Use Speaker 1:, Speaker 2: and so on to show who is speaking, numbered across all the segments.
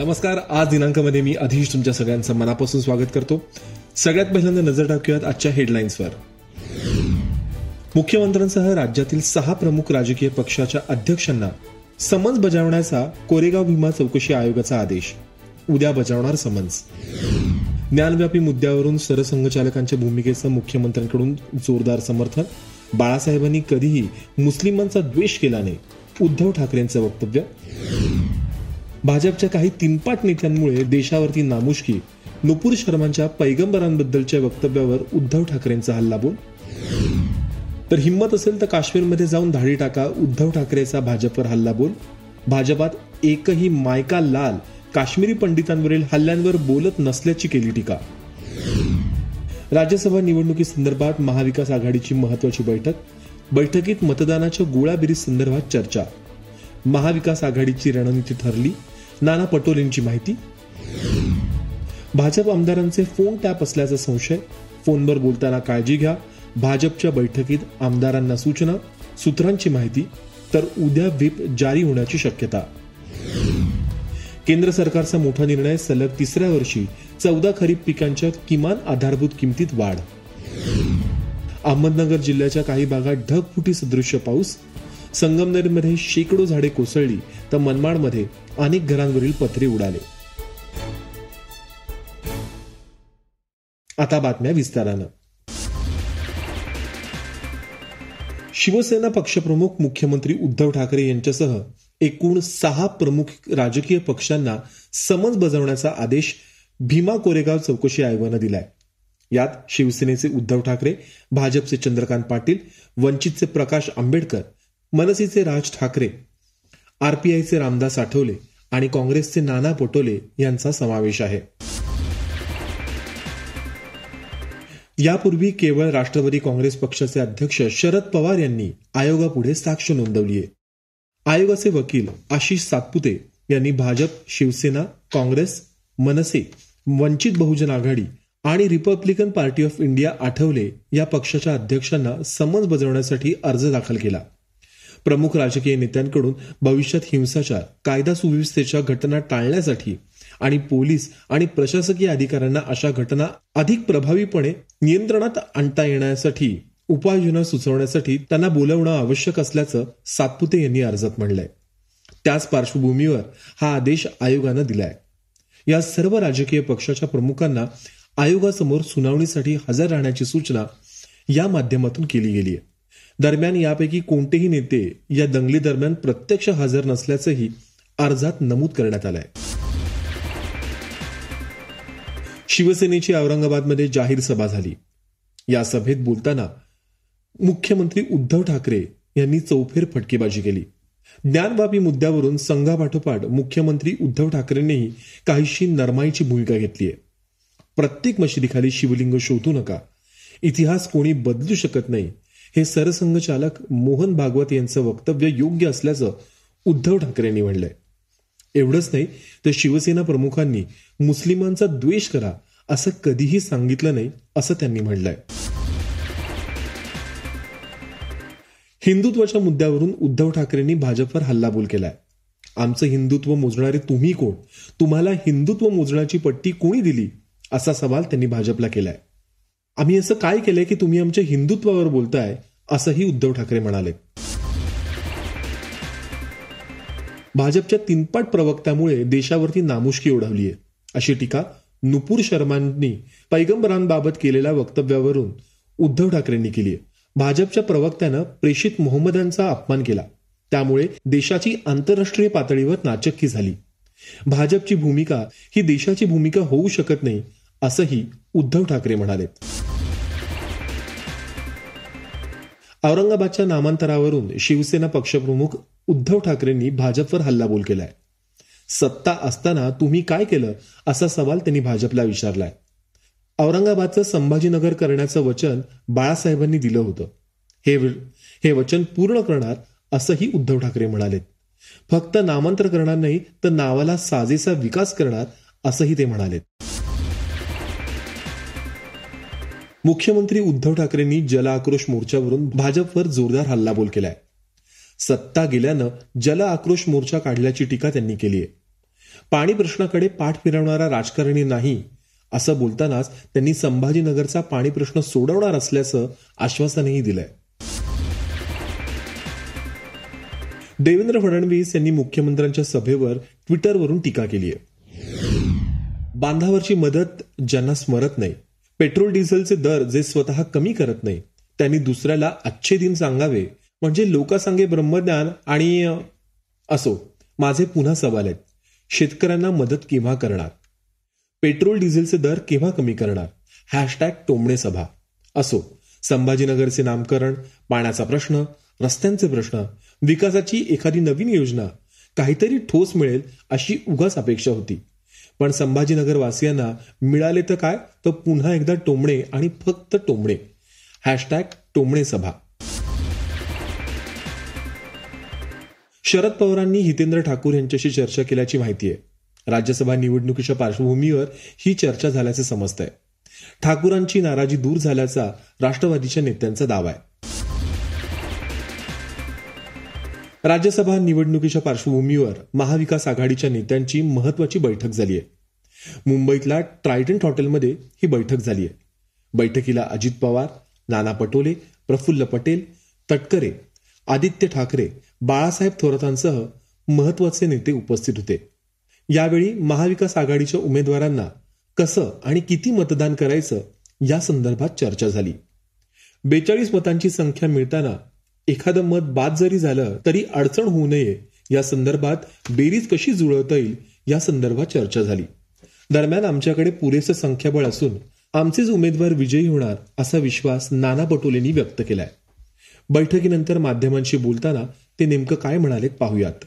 Speaker 1: नमस्कार आज दिनांकामध्ये मी अधीश तुमच्या सगळ्यांचं मनापासून स्वागत करतो. सगळ्यात पहिल्यांदा नजर टाकूयात आजच्या हेडलाईन्सवर. मुख्यमंत्र्यांसह राज्यातील सहा प्रमुख राजकीय पक्षाच्या अध्यक्षांना समन्स बजावण्याचा कोरेगाव भीमा चौकशी आयोगाचा आदेश. उद्या बजावणार समन्स. ज्ञानव्यापी मुद्द्यावरून सरसंघचालकांच्या भूमिकेचं मुख्यमंत्र्यांकडून जोरदार समर्थन. बाळासाहेबांनी कधीही मुस्लिमांचा द्वेष केला नाही उद्धव ठाकरेंचं वक्तव्य. भाजपच्या काही तीनपाट नेत्यांमुळे देशावरती नामुष्की नुपूर शर्मांच्या पैगंबरांबद्दलच्या वक्तव्यावर उद्धव ठाकरेंचा हल्ला बोल. तर हिंमत असेल तर काश्मीरमध्ये जाऊन धाडी टाका उद्धव ठाकरेचा भाजपवर हल्ला बोल. भाजपात एकही मायका लाल काश्मीरी पंडितांवरील हल्ल्यांवर बोलत नसल्याची केली टीका. राज्यसभा निवडणुकीसंदर्भात महाविकास आघाडीची महत्वाची बैठक बैठकीत मतदानाच्या गोळाबिरी संदर्भात चर्चा. महाविकास आघाडीची रणनीती ठरली नाना पटोलेंची माहिती. भाजप आमदारांचे फोन टॅप असल्याचा संशय. फोनवर बोलताना काळजी घ्या. भाजपच्या बैठकीत आमदारांना सूचना सूत्रांची माहिती तर उद्या व्हीप जारी होण्याची शक्यता. केंद्र सरकारचा मोठा निर्णय सलग तिसऱ्या वर्षी. चौदा खरीप पिकांच्या किमान आधारभूत किमतीत वाढ. अहमदनगर जिल्ह्याच्या काही भागात ढगफुटी सदृश्य पाऊस. संगमनेरमध्ये शेकडो झाडे कोसळली तर मनमाडमध्ये अनेक घरांवरील पत्रे उडाले. आता बातम्या विस्तारानं. शिवसेना पक्षप्रमुख मुख्यमंत्री उद्धव ठाकरे यांच्यासह एकूण सहा प्रमुख राजकीय पक्षांना समज बजावण्याचा आदेश भीमा कोरेगाव चौकशी आयोगानं दिलाय. यात शिवसेनेचे उद्धव ठाकरे भाजपचे चंद्रकांत पाटील वंचितचे प्रकाश आंबेडकर मनसेचे राज ठाकरे आरपीआयचे रामदास आठवले आणि काँग्रेसचे नाना पटोले यांचा समावेश आहे. यापूर्वी केवळ राष्ट्रवादी काँग्रेस पक्षाचे अध्यक्ष शरद पवार यांनी आयोगापुढे साक्ष नोंदवली आहे. आयोगाचे वकील आशिष सातपुते यांनी भाजप शिवसेना काँग्रेस मनसे वंचित बहुजन आघाडी आणि Republican Party of India Athawale या पक्षाच्या अध्यक्षांना समन्स बजावण्यासाठी अर्ज दाखल केला. प्रमुख राजकीय नेत्यांकडून भविष्यात हिंसाचार कायदा सुव्यवस्थेच्या घटना टाळण्यासाठी आणि पोलीस आणि प्रशासकीय अधिकाऱ्यांना अशा घटना अधिक प्रभावीपणे नियंत्रणात आणता येण्यासाठी उपाययोजना सुचवण्यासाठी त्यांना बोलवणं आवश्यक असल्याचं सातपुते यांनी अर्जात म्हणलंय. त्याच पार्श्वभूमीवर हा आदेश आयोगानं दिलाय. या सर्व राजकीय पक्षाच्या प्रमुखांना आयोगासमोर सुनावणीसाठी हजर राहण्याची सूचना या माध्यमातून केली गेली आहे दरम्यान यापैकी कोणतेही नेते या दंगली दरम्यान प्रत्यक्ष हजर नसल्याचंही अर्जात नमूद करण्यात आलंय. शिवसेनेची औरंगाबादमध्ये जाहीर सभा झाली. या सभेत बोलताना मुख्यमंत्री उद्धव ठाकरे यांनी चौफेर फटकेबाजी केली. ज्ञानवापी मुद्द्यावरून संघापाठोपाठ मुख्यमंत्री उद्धव ठाकरेंनीही काहीशी नरमाईची भूमिका घेतली आहे. प्रत्येक मशिदीखाली शिवलिंग शोधू नका. इतिहास कोणी बदलू शकत नाही. हे सरसंघचालक मोहन भागवत यांचं वक्तव्य योग्य असल्याचं उद्धव ठाकरेंनी म्हणलंय एवढंच नाही तर शिवसेना प्रमुखांनी मुस्लिमांचा द्वेष करा असं कधीही सांगितलं नाही असं त्यांनी म्हणलंय हिंदुत्वाच्या मुद्द्यावरून उद्धव ठाकरेंनी भाजपवर हल्लाबोल केलाय. आमचं हिंदुत्व मोजणारे तुम्ही कोण? तुम्हाला हिंदुत्व मोजण्याची पट्टी कोणी दिली? असा सवाल त्यांनी भाजपला केलाय. आम्ही असं काय केलंय की तुम्ही आमच्या हिंदुत्वावर बोलताय असंही उद्धव ठाकरे म्हणाले. भाजपच्या तीनपाट प्रवक्त्यामुळे देशावरती नामुष्की ओढवली आहे अशी टीका नुपूर शर्मांनी पैगंबरांबाबत केलेल्या वक्तव्यावरून उद्धव ठाकरेंनी केली आहे भाजपच्या प्रवक्त्यानं प्रेषित मोहम्मदांचा अपमान केला. त्यामुळे देशाची आंतरराष्ट्रीय पातळीवर नाचक्की झाली. भाजपची भूमिका ही देशाची भूमिका होऊ शकत नाही असंही उद्धव ठाकरे म्हणाले औरंगाबादच्या नामांतरावरून शिवसेना पक्षप्रमुख उद्धव ठाकरेंनी भाजपवर हल्लाबोल केलाय. सत्ता असताना तुम्ही काय केलं असा सवाल त्यांनी भाजपला विचारलाय. औरंगाबादचं संभाजीनगर करण्याचं वचन बाळासाहेबांनी दिलं होतं. हे हे वचन पूर्ण करणार असंही उद्धव ठाकरे म्हणालेत. फक्त नामांतर करणार नाही तर नावाला साजेसा विकास करणार असंही ते म्हणालेत. मुख्यमंत्री उद्धव ठाकरेंनी जल आक्रोश मोर्चावरून भाजपवर जोरदार हल्लाबोल केलाय. सत्ता गेल्यानं जल आक्रोश मोर्चा काढल्याची टीका त्यांनी केली आहे पाणी प्रश्नाकडे पाठ फिरवणारा राजकारणी नाही असं बोलतानाच त्यांनी संभाजीनगरचा पाणी प्रश्न सोडवणार असल्याचं आश्वासनही दिलंय. देवेंद्र फडणवीस यांनी मुख्यमंत्र्यांच्या सभेवर ट्विटरवरून टीका केली आहे बांधावरची मदत ज्यांना स्मरत नाही पेट्रोल डिझेलचे दर जे स्वतः कमी करत नाही त्यांनी दुसऱ्याला अच्छे दिन सांगावे. म्हणजे लोकांसांगे ब्रह्मज्ञान आणि असो माझे पुन्हा सवाल आहेत. शेतकऱ्यांना मदत केव्हा करणार? पेट्रोल डिझेलचे दर केव्हा कमी करणार? हॅशटॅग टोमणे सभा. असो संभाजीनगरचे नामकरण पाण्याचा प्रश्न रस्त्यांचे प्रश्न विकासाची एखादी नवीन योजना काहीतरी ठोस मिळेल अशी उगाच अपेक्षा होती. पण संभाजीनगर वासियांना मिळाले तर काय? तर पुन्हा एकदा टोमणे आणि फक्त टोमणे. हॅशटॅग टोमणे सभा. शरद पवारांनी हितेंद्र ठाकूर यांच्याशी चर्चा केल्याची माहिती आहे. राज्यसभा निवडणुकीच्या पार्श्वभूमीवर ही चर्चा झाल्याचे समजत आहे ठाकूरांची नाराजी दूर झाल्याचा राष्ट्रवादीच्या नेत्यांचा दावा आहे. राज्यसभा निवडणुकीच्या पार्श्वभूमीवर महाविकास आघाडीच्या नेत्यांची महत्वाची बैठक झाली आहे. मुंबईतल्या ट्रायडंट हॉटेलमध्ये ही बैठक झाली आहे. बैठकीला अजित पवार नाना पटोले प्रफुल्ल पटेल तटकरे आदित्य ठाकरे बाळासाहेब थोरातांसह महत्त्वाचे नेते उपस्थित होते. यावेळी महाविकास आघाडीच्या उमेदवारांना कसं आणि किती मतदान करायचं या संदर्भात चर्चा झाली. बेचाळीस मतांची संख्या मिळताना एखादं मत बाद जरी झालं तरी अडचण होऊ नये. या संदर्भात बेरीज कशी जुळवता येईल या संदर्भात चर्चा झाली. दरम्यान आमच्याकडे पुरेसं संख्याबळ असून आमचेच उमेदवार विजयी होणार असा विश्वास नाना पटोलेंनी व्यक्त केलाय. बैठकीनंतर माध्यमांशी बोलताना ते नेमकं काय म्हणाले पाहूयात.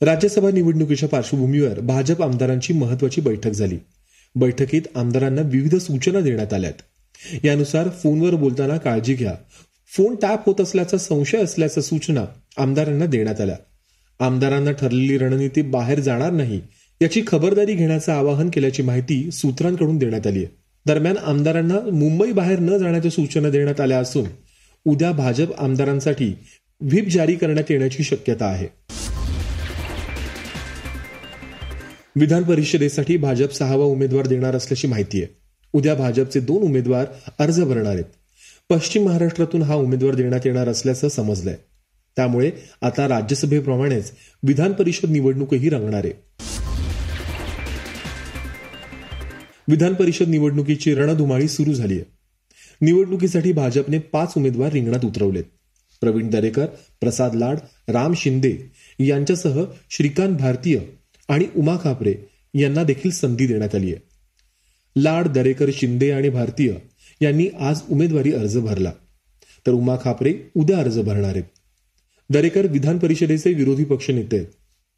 Speaker 1: राज्यसभा निवडणुकीच्या पार्श्वभूमीवर भाजप आमदारांची महत्वाची बैठक झाली. बैठकीत आमदारांना विविध सूचना देण्यात आल्यात. यानुसार फोनवर बोलताना काळजी घ्या. फोन टॅप होत असल्याचा संशय असल्याच्या सूचना आमदारांना देण्यात आल्या. आमदारांना ठरलेली रणनीती बाहेर जाणार नाही याची खबरदारी घेण्याचं आवाहन केल्याची माहिती सूत्रांकडून देण्यात आली आहे दरम्यान आमदारांना मुंबई बाहेर न जाण्याच्या सूचना देण्यात आल्या असून उद्या भाजप आमदारांसाठी व्हीप जारी करण्यात येण्याची शक्यता आहे. विधान परिषदेसाठी भाजप सहावा उमेदवार देणार असल्याची माहिती आहे. उद्या भाजपचे दोन उमेदवार अर्ज भरणार आहेत. पश्चिम महाराष्ट्रातून हा उमेदवार देण्यात येणार असल्याचं समजलंय. त्यामुळे आता राज्यसभेप्रमाणेच विधान परिषद निवडणूकही रंगणार आहे. विधान परिषद निवडणुकीची रणधुमाळी सुरू झाली आहे निवडणुकीसाठी भाजपने पाच उमेदवार रिंगणात उतरवलेत. प्रवीण दरेकर प्रसाद लाड राम शिंदे यांच्यासह श्रीकांत भारतीय आणि उमा खापरे यांना देखील संधी देण्यात आली आहे लाड दरेकर शिंदे आणि भारतीय यांनी आज उमेदवारी अर्ज भरला. तर उमा खापरे उद्या अर्ज भरणार आहेत. दरेकर विधान परिषदेचे विरोधी पक्ष नेते आहेत.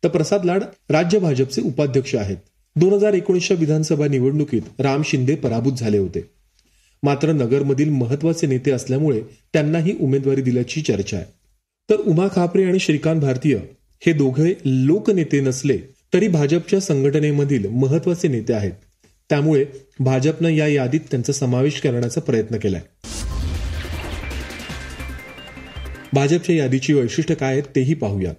Speaker 1: तर प्रसाद लाड राज्य भाजपचे उपाध्यक्ष आहेत. दोन हजार एकोणीसच्या विधानसभा निवडणुकीत राम शिंदे पराभूत झाले होते. मात्र नगरमधील महत्त्वाचे नेते असल्यामुळे त्यांनाही उमेदवारी दिल्याची चर्चा आहे. तर उमा खापरे आणि श्रीकांत भारतीय हे दोघे लोकनेते नसले तरी भाजपच्या संघटनेमधील महत्त्वाचे नेते आहेत. त्यामुळे भाजपनं या यादीत त्यांचा समावेश करण्याचा प्रयत्न केलाय. भाजपच्या यादीची वैशिष्ट्य काय आहेत तेही पाहूया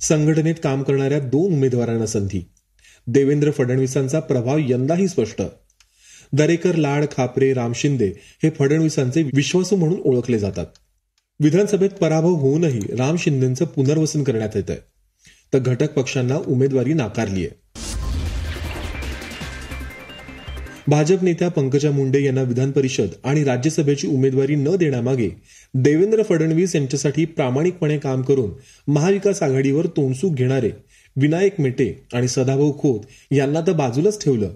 Speaker 1: संघटनेत काम करणाऱ्या दोन उमेदवारांना संधी. देवेंद्र फडणवीसांचा प्रभाव यंदाही स्पष्ट. दरेकर लाड खापरे राम शिंदे हे फडणवीसांचे विश्वासू म्हणून ओळखले जातात. विधानसभेत पराभव होऊनही राम शिंदेचं पुनर्वसन करण्यात येत आहे तर घटक पक्षांना उमेदवारी नाकारली आहे भाजप नेत्या पंकजा मुंडे यांना विधान परिषद आणि राज्यसभेची उमेदवारी न देण्यामागे देवेंद्र फडणवीस यांच्यासाठी प्रामाणिकपणे काम करून महाविकास आघाडीवर तोंडसूक घेणारे विनायक मेटे आणि सदाभाऊ खोत यांना तर बाजूलाच ठेवलं.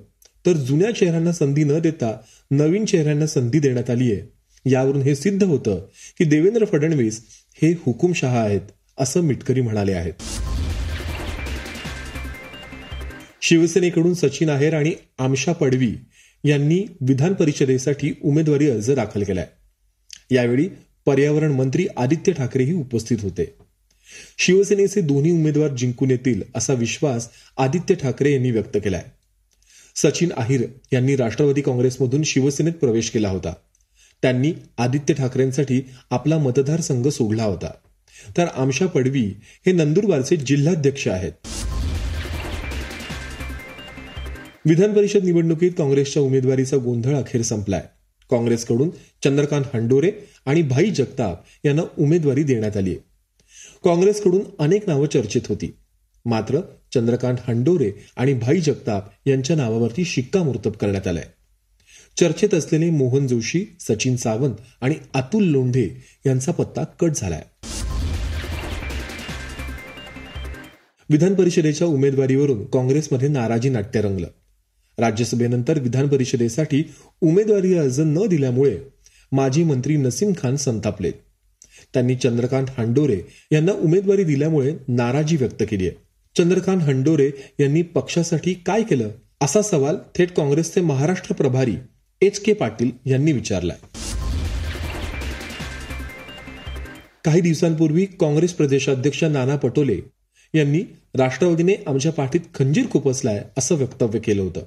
Speaker 1: तर जुन्या चेहऱ्यांना संधी न देता नवीन चेहऱ्यांना संधी देण्यात आली आहे. यावरून हे सिद्ध होतं की देवेंद्र फडणवीस हे हुकुमशहा आहेत असं मिटकरी म्हणाले आहेत. शिवसेनेकडून सचिन आहेर आणि आमशा पडवी यांनी विधान परिषदेसाठी उमेदवारी अर्ज दाखल केलाय. यावेळी पर्यावरण मंत्री आदित्य ठाकरेही उपस्थित होते. शिवसेनेचे दोन्ही उमेदवार जिंकून येतील असा विश्वास आदित्य ठाकरे यांनी व्यक्त केलाय. सचिन आहिर यांनी राष्ट्रवादी काँग्रेसमधून शिवसेनेत प्रवेश केला होता. त्यांनी आदित्य ठाकरेंसाठी आपला मतदारसंघ सोडला होता. तर आमशा पडवी हे नंदुरबारचे जिल्हाध्यक्ष आहेत. विधान परिषद निवडणुकीत काँग्रेसच्या उमेदवारीचा गोंधळ अखेर संपलाय. काँग्रेसकडून चंद्रकांत हंडोरे आणि भाई जगताप यांना उमेदवारी देण्यात आली आहे काँग्रेसकडून अनेक नावं चर्चेत होती. मात्र चंद्रकांत हंडोरे आणि भाई जगताप यांच्या नावावरती शिक्कामोर्तब करण्यात आलाय. चर्चेत असलेले मोहन जोशी सचिन सावंत आणि अतुल लोंढे यांचा पत्ता कट झालाय. विधान परिषदेच्या उमेदवारीवरून काँग्रेसमध्ये नाराजी नाट्य रंगलं. राज्यसभेनंतर विधान परिषदेसाठी उमेदवारी अर्ज न दिल्यामुळे माजी मंत्री नसीम खान संतापले. त्यांनी चंद्रकांत हंडोरे यांना उमेदवारी दिल्यामुळे नाराजी व्यक्त केली आहे. चंद्रकांत हंडोरे यांनी पक्षासाठी काय केलं असा सवाल थेट काँग्रेसचे महाराष्ट्र प्रभारी एच के पाटील यांनी विचारलाय. काही दिवसांपूर्वी काँग्रेस प्रदेशाध्यक्ष नाना पटोले यांनी राष्ट्रवादीने आमच्या पाठीत खंजीर खुपसलाय असं वक्तव्य केलं होतं.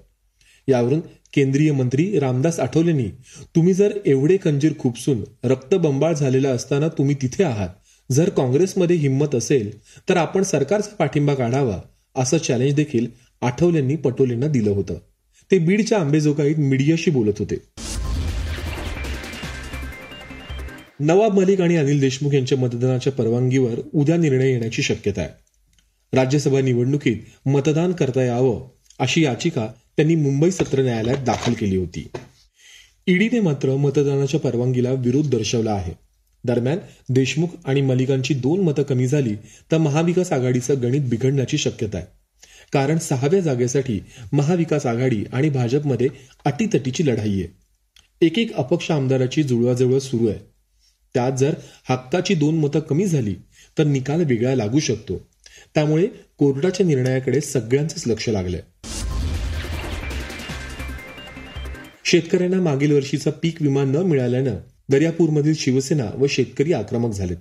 Speaker 1: यावरून केंद्रीय मंत्री रामदास आठवलेंनी तुम्ही जर एवढे खंजीर खुपसून रक्तबंबाळ झालेला असताना तुम्ही तिथे आहात. जर काँग्रेसमध्ये हिंमत असेल तर आपण सरकारचा पाठिंबा काढावा असं चॅलेंज देखील आठवलेंनी पटोलेंना दिलं होतं. ते बीडच्या आंबेजोगाईत मीडियाशी बोलत होते. नवाब मलिक आणि अनिल देशमुख यांच्या मतदानाच्या परवानगीवर उद्या निर्णय येण्याची शक्यता आहे. राज्यसभा निवडणुकीत मतदान करता यावं अशी याचिका त्यांनी मुंबई सत्र न्यायालयात दाखल केली होती. ईडीने मात्र मतदानाच्या परवानगीला विरोध दर्शवला आहे. दरम्यान देशमुख आणि मलिकांची दोन मतं कमी झाली तर महाविकास आघाडीचं गणित बिघडण्याची शक्यता आहे. कारण सहाव्या जागेसाठी महाविकास आघाडी आणि भाजपमध्ये अटीतटीची लढाई आहे. एक एक अपक्ष आमदाराची जुळवाजुळव सुरू आहे. त्यात जर हक्काची दोन मतं कमी झाली तर निकाल वेगळा लागू शकतो. त्यामुळे कोर्टाच्या निर्णयाकडे सगळ्यांचंच लक्ष लागलंय. शेतकऱ्यांना मागील वर्षीचा पीक विमा न मिळाल्यानं दर्यापूरमधील शिवसेना व शेतकरी आक्रमक झालेत.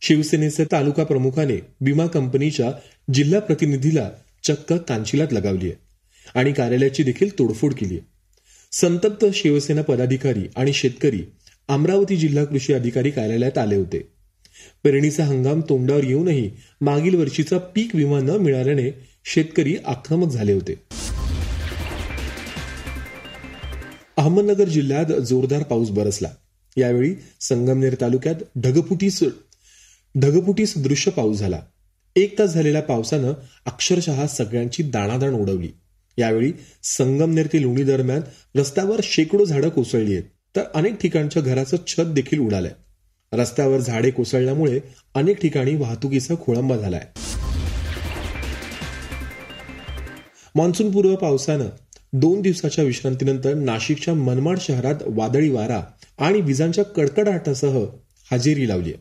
Speaker 1: शिवसेनेचे तालुका प्रमुखाने विमा कंपनीच्या जिल्हा प्रतिनिधीला चक्क कांचिलात लगावली आहे आणि कार्यालयाची देखील तोडफोड केली आहे संतप्त शिवसेना पदाधिकारी आणि शेतकरी अमरावती जिल्हा कृषी अधिकारी कार्यालयात आले होते. पेरणीचा हंगाम तोंडावर येऊनही मागील वर्षीचा पीक विमा न मिळाल्याने शेतकरी आक्रमक झाले होते. अहमदनगर जिल्ह्यात जोरदार पाऊस बरसला. यावेळी संगमनेर तालुक्यात ढगफुटीस ढगफुटीस दृश्य पाऊस झाला. एक तास झालेल्या पावसानं अक्षरशः सगळ्यांची दाणादाण उडवली. यावेळी संगमनेर ते लोणी दरम्यान रस्त्यावर शेकडो झाडं कोसळली आहेत तर अनेक ठिकाणच्या घराचं छत देखील उडालंय. रस्त्यावर झाडे कोसळल्यामुळे अनेक ठिकाणी वाहतुकीचा खोळंबा झालाय. मान्सूनपूर्व पावसानं दोन दिवसाच्या विश्रांतीनंतर नाशिकच्या मनमाड शहरात वादळी वारा आणि विजांच्या कडकडाटासह हजेरी लावली.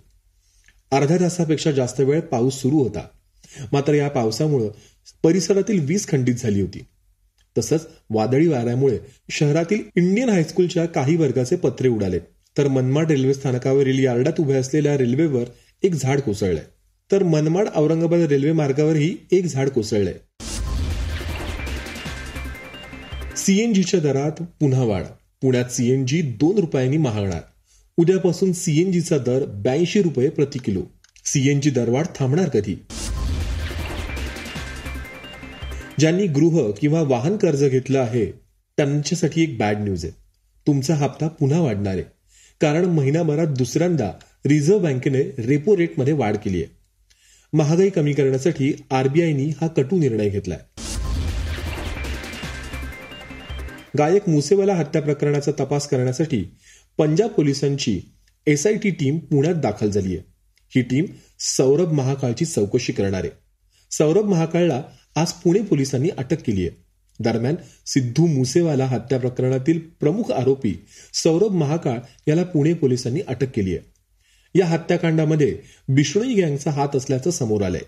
Speaker 1: अर्ध्या तासापेक्षा जास्त वेळ पाऊस सुरू होता. मात्र या पावसामुळे परिसरातील वीज खंडित झाली होती. तसंच वादळी वाऱ्यामुळे शहरातील इंडियन हायस्कूलच्या काही वर्गाचे पत्रे उडाले. तर मनमाड रेल्वे स्थानकावरील यार्डात उभे असलेल्या रेल्वेवर एक झाड कोसळलंय. तर मनमाड औरंगाबाद रेल्वे मार्गावरही एक झाड कोसळलंय. सीएनजीच्या दरात पुन्हा वाढ. पुण्यात सीएनजी दोन रुपयांनी महागणार. उद्यापासून सीएनजीचा दर ब्याऐंशी रुपये प्रति किलो. सीएनजी दरवाढ थांबणार कधी? ज्यांनी गृह किंवा वाहन कर्ज घेतलं आहे त्यांच्यासाठी एक बॅड न्यूज आहे. तुमचा हप्ता पुन्हा वाढणार आहे. कारण महिनाभरात दुसऱ्यांदा रिझर्व्ह बँकेने रेपो रेटमध्ये वाढ केली आहे. महागाई कमी करण्यासाठी आरबीआयनी हा कटू निर्णय घेतलाय. गायक मुसेवाला हत्या प्रकरणाचा तपास करण्यासाठी पंजाब पोलिसांची एसआयटी टीम पुण्यात दाखल झाली आहे. ही टीम सौरभ महाकाळची चौकशी करणार आहे. सौरभ महाकाळला आज पुणे पोलिसांनी अटक केली आहे. दरम्यान सिद्धू मुसेवाला हत्या प्रकरणातील प्रमुख आरोपी सौरभ महाकाळ याला पुणे पोलिसांनी अटक केली आहे. या हत्याकांडामध्ये बिष्णोई गँगचा हात असल्याचं समोर आलंय.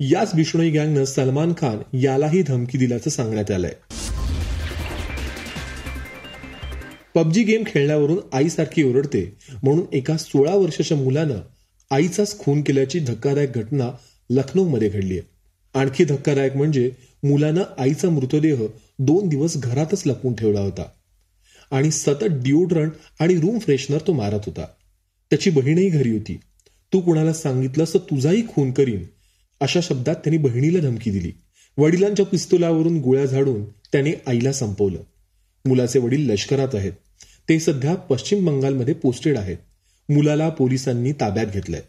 Speaker 1: याच बिष्णोई गँगनं सलमान खान यालाही धमकी दिल्याचं सांगण्यात आलंय. पबजी गेम खेळण्यावरून आईसारखी ओरडते. म्हणून एका सोळा वर्षाच्या मुलानं आईचाच खून केल्याची धक्कादायक घटना लखनौमध्ये घडली आहे. आणखी धक्कादायक म्हणजे मुलानं आईचा मृतदेह दोन दिवस घरातच लपवून ठेवला होता. आणि सतत डिओड्रंट आणि रूम फ्रेशनर तो मारत होता. त्याची बहीणही घरी होती. तू कुणाला सांगितलंस तर तुझाही खून करीन? अशा शब्दात त्यांनी बहिणीला धमकी दिली. वडिलांच्या पिस्तुलावरून गोळ्या झाडून त्याने आईला संपवलं. मुलाचे वडील लष्करात आहेत. ते सध्या पश्चिम बंगालमध्ये पोस्टेड आहेत. मुलाला पोलिसांनी ताब्यात घेतलंय.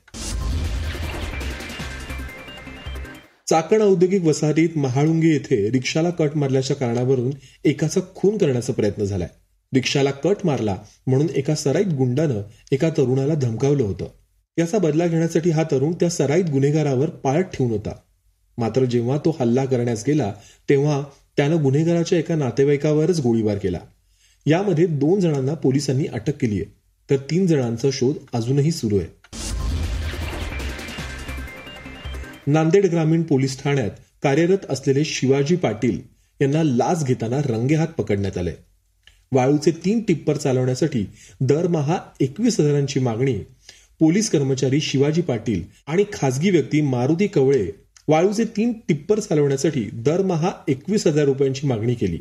Speaker 1: चाकण औद्योगिक वसाहतीत महाळुंगे येथे रिक्षाला कट मारल्याच्या कारणावरून एकाचा खून करण्याचा प्रयत्न झालाय. रिक्षाला कट मारला म्हणून एका सराईत गुंडानं एका तरुणाला धमकावलं होतं. याचा बदला घेण्यासाठी हा तरुण त्या सराईत गुन्हेगारावर पाळत ठेवून होता. मात्र जेव्हा तो हल्ला करण्यास गेला तेव्हा त्यानं गुन्हेगाराच्या एका नातेवाईकावरच गोळीबार केला. यामध्ये दोन जणांना पोलिसांनी अटक केली आहे. तर तीन जणांचा शोध अजूनही सुरू आहे. नांदेड ग्रामीण पोलीस ठाण्यात कार्यरत असलेले शिवाजी पाटील यांना लाच घेताना रंगेहात पकडण्यात आले. वाळूचे तीन टिप्पर चालवण्यासाठी दरमहा एकवीस हजारांची मागणी पोलीस कर्मचारी शिवाजी पाटील आणि खासगी व्यक्ती मारुती कवळे वाळूचे तीन टिप्पर चालवण्यासाठी दरमहा एकवीस हजार रुपयांची मागणी केली.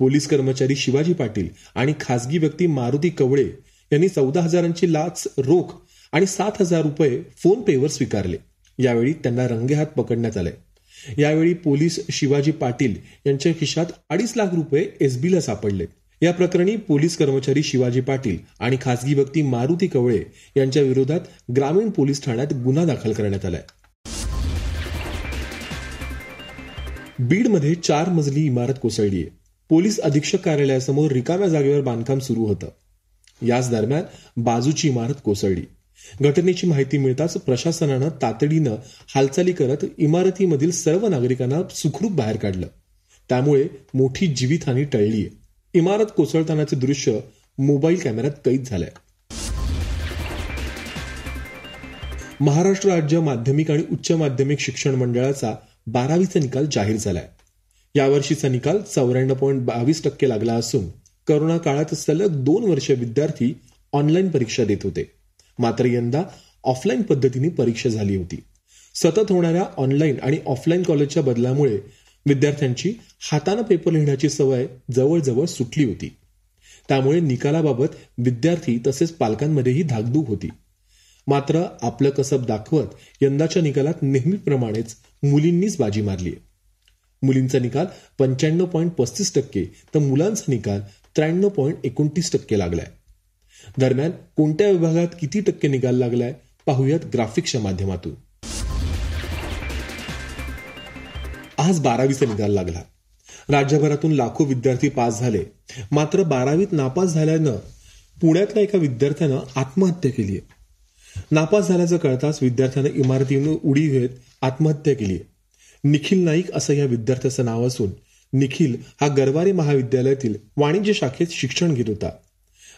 Speaker 1: पोलीस कर्मचारी शिवाजी पाटील आणि खासगी व्यक्ती मारुती कवळे यांनी चौदा हजारांची लाच रोख आणि सात हजार रुपये फोन पेवर स्वीकारले. यावेळी त्यांना रंगेहात पकडण्यात आले. यावेळी पोलीस शिवाजी पाटील यांच्या खिशात अडीच लाख रुपये एसबीला सापडले. या प्रकरणी पोलीस कर्मचारी शिवाजी पाटील आणि खासगी व्यक्ती मारुती कवळे यांच्या विरोधात ग्रामीण पोलीस ठाण्यात गुन्हा दाखल करण्यात आलाय. बीडमध्ये चार मजली इमारत कोसळली आहे पोलीस अधीक्षक कार्यालयासमोर रिकाम्या जागेवर बांधकाम सुरू होतं. याच दरम्यान बाजूची इमारत कोसळली. घटनेची माहिती मिळताच प्रशासनानं तातडीनं हालचाली करत इमारतीमधील सर्व नागरिकांना सुखरूप बाहेर काढलं. त्यामुळे मोठी जीवितहानी टळलीय. इमारत कोसळतानाचे दृश्य मोबाईल कॅमेऱ्यात कैद झालंय. महाराष्ट्र राज्य माध्यमिक आणि उच्च माध्यमिक शिक्षण मंडळाचा बारावीचा निकाल जाहीर झालाय. यावर्षीचा निकाल चौऱ्याण्णव पॉईंट बावीस टक्के लागला असून करोना काळात सलग दोन वर्ष विद्यार्थी ऑनलाईन परीक्षा देत होते. मात्र यंदा ऑफलाईन पद्धतीने परीक्षा झाली होती. सतत होणाऱ्या ऑनलाईन आणि ऑफलाईन कॉलेजच्या बदलामुळे विद्यार्थ्यांची हातानं पेपर लिहिण्याची सवय जवळजवळ सुटली होती. त्यामुळे निकालाबाबत विद्यार्थी तसेच पालकांमध्येही धाकधूक होती. मात्र आपलं कसब दाखवत यंदाच्या निकालात नेहमीप्रमाणेच मुलींनीच बाजी मारली मुलींचा निकाल पंच्याण्णव पॉईंट पस्तीस टक्के तर मुलांचा निकाल त्र्याण्णव पॉईंट एकोणतीस टक्के लागलाय. दरम्यान कोणत्या विभागात किती टक्के निकाल लागलाय पाहूयात ग्राफिक्सच्या माध्यमातून. आज बारावीचा निकाल लागला. राज्यभरातून लाखो विद्यार्थी पास झाले. मात्र बारावीत नापास झाल्यानं पुण्यातल्या एका विद्यार्थ्यानं आत्महत्या केली आहे नापास झाल्याचं कळताच विद्यार्थ्यानं इमारतीनं उडी घेत आत्महत्या केली निखिल नाईक असं या विद्यार्थ्याचं नाव असून निखिल हा गरवारे महाविद्यालयातील वाणिज्य शाखेत शिक्षण घेत होता.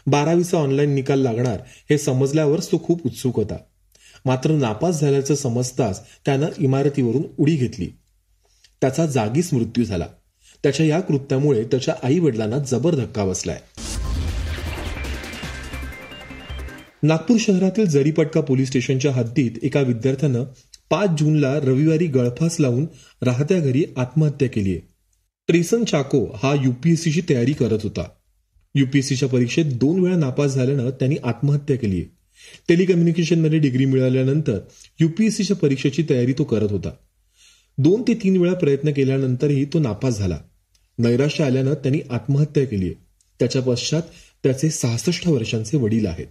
Speaker 1: बारावीचा ऑनलाईन निकाल लागणार हे समजल्यावर तो खूप उत्सुक होता. मात्र नापास झाल्याचं समजताच त्यानं इमारतीवरून उडी घेतली. त्याचा जागीच मृत्यू झाला. त्याच्या या कृत्यामुळे त्याच्या आई वडिलांना जबर धक्का बसलाय. नागपूर शहरातील जरीपटका पोलीस स्टेशनच्या हद्दीत एका विद्यार्थ्यानं पाच जूनला रविवारी गळफास लावून राहत्या घरी आत्महत्या केली आहे. ट्रेसन चाको हा युपीएससीची तयारी करत होता. युपीएससीच्या परीक्षेत दोन वेळा नापास झाल्यानं त्यांनी आत्महत्या केली आहे. टेलिकम्युनिकेशनमध्ये डिग्री मिळाल्यानंतर युपीएससीच्या परीक्षेची तयारी तो करत होता. दोन ते तीन वेळा प्रयत्न केल्यानंतरही तो नापास झाला. नैराश्य आल्यानं त्यांनी आत्महत्या केली आहे. त्याच्या पश्चात त्याचे सहासष्ट वर्षांचे वडील आहेत.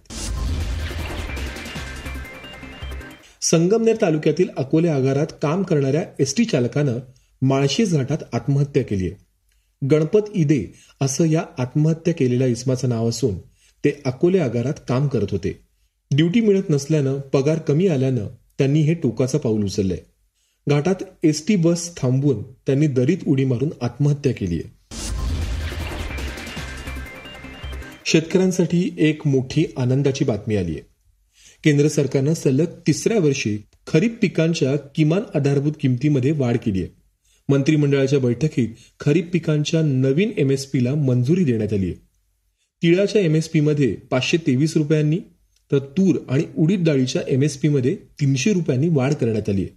Speaker 1: संगमनेर तालुक्यातील अकोले आगारात काम करणाऱ्या एसटी चालकानं माळशेज घाटात आत्महत्या केली आहे. गणपत इदे असं या आत्महत्या केलेल्या इसमाचं नाव असून ते अकोले आगारात काम करत होते. ड्युटी मिळत नसल्यानं पगार कमी आल्यानं त्यांनी हे टोकाचं पाऊल उचललंय. घाटात एसटी बस थांबवून त्यांनी दरीत उडी मारून आत्महत्या केली आहे. शेतकऱ्यांसाठी एक मोठी आनंदाची बातमी आली आहे. केंद्र सरकारनं सलग तिसऱ्या वर्षी खरीप पिकांच्या किमान आधारभूत किमतीमध्ये वाढ केली आहे. मंत्रिमंडळाच्या बैठकीत खरीप पिकांच्या नवीन एमएसपीला मंजुरी देण्यात आली आहे. तिळाच्या एमएसपीमध्ये पाचशे तेवीस रुपयांनी तर तूर आणि उडीद डाळीच्या एमएसपीमध्ये तीनशे रुपयांनी वाढ करण्यात आली आहे.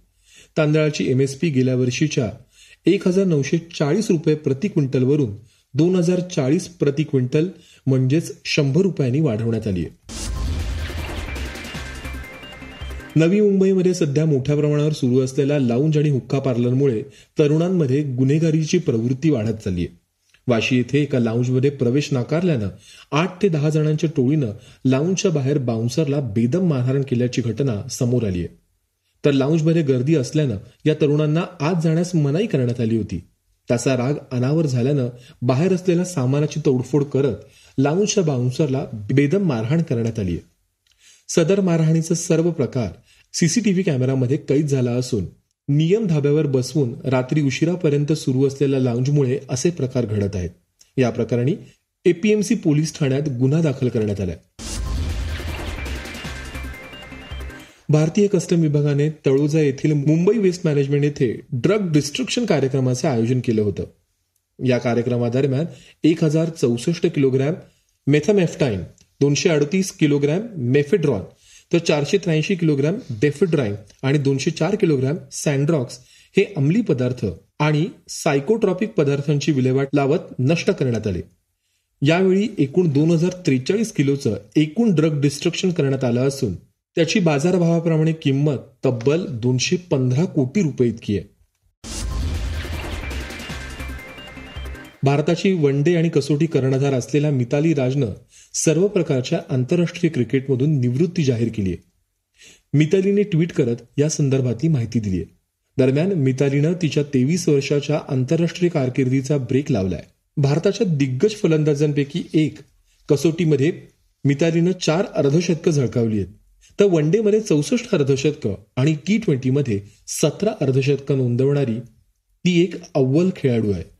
Speaker 1: तांदळाची एमएसपी गेल्या वर्षीच्या एक हजार नऊशे चाळीस रुपये प्रति क्विंटलवरून दोन हजार चाळीस प्रति क्विंटल म्हणजेच शंभर रुपयांनी वाढवण्यात आली आहे. नवी मुंबईमध्ये सध्या मोठ्या प्रमाणावर सुरू असलेल्या लाऊंज आणि हुक्का पार्लरमुळे तरुणांमध्ये गुन्हेगारीची प्रवृत्ती वाढत चालली आहे वाशी येथे एका लाऊंजमध्ये प्रवेश नाकारल्यानं आठ ते दहा जणांच्या टोळीनं लाऊंजच्या बाहेर बाउन्सरला बेदम मारहाण केल्याची घटना समोर आली आहे. तर लाऊंजमध्ये गर्दी असल्यानं या तरुणांना आत जाण्यास मनाई करण्यात आली होती. त्याचा राग अनावर झाल्यानं बाहेर असलेल्या सामानाची तोडफोड करत लाऊंजच्या बाउन्सरला बेदम मारहाण करण्यात आली आहे सदर मारहाणीचे सर्व प्रकार सीसीटीव्ही कॅमेरामध्ये कैद झाला असून नियम धाब्यावर बसवून रात्री उशिरापर्यंत सुरू असलेल्या लाऊंजमुळे असे प्रकार घडत आहेत. या प्रकरणी एपीएमसी पोलीस ठाण्यात गुन्हा दाखल करण्यात आलाय. भारतीय कस्टम विभागाने तळोजा येथील मुंबई वेस्ट मॅनेजमेंट येथे ड्रग डिस्ट्रक्शन कार्यक्रमाचे आयोजन केलं होतं. या कार्यक्रमादरम्यान एक हजार चौसष्ट किलोग्रॅम मेथामेफ्टाईन दोनशे अडतीस किलोग्रॅम मेफेड्रॉन तर चारशे त्र्याऐंशी किलोग्रॅम डेफिड्राईन आणि दोनशे चार किलोग्रॅम सँड्रॉक्स हे अंमली पदार्थ आणि सायकोट्रॉपिक पदार्थांची विल्हेवाट लावत नष्ट करण्यात आले. यावेळी एकूण दोन हजार त्रेचाळीस किलोचं एकूण ड्रग डिस्ट्रक्शन करण्यात आलं असून त्याची बाजारभावाप्रमाणे किंमत तब्बल दोनशे पंधरा कोटी रुपये इतकी आहे. भारताची वन डे आणि कसोटी कर्णधार असलेल्या मिताली राजनं सर्व प्रकारच्या आंतरराष्ट्रीय क्रिकेटमधून निवृत्ती जाहीर केली आहे. मितालीने ट्विट करत या संदर्भातली माहिती दिली आहे. दरम्यान मितालीनं तिच्या तेवीस वर्षाच्या आंतरराष्ट्रीय कारकिर्दीचा ब्रेक लावलाय. भारताच्या दिग्गज फलंदाजांपैकी एक कसोटीमध्ये मितालीनं चार अर्धशतकं झळकावली आहेत. तर वन डेमध्ये चौसष्ट अर्धशतकं आणि टी ट्वेंटीमध्ये सतरा अर्धशतकं नोंदवणारी ती एक अव्वल खेळाडू आहे.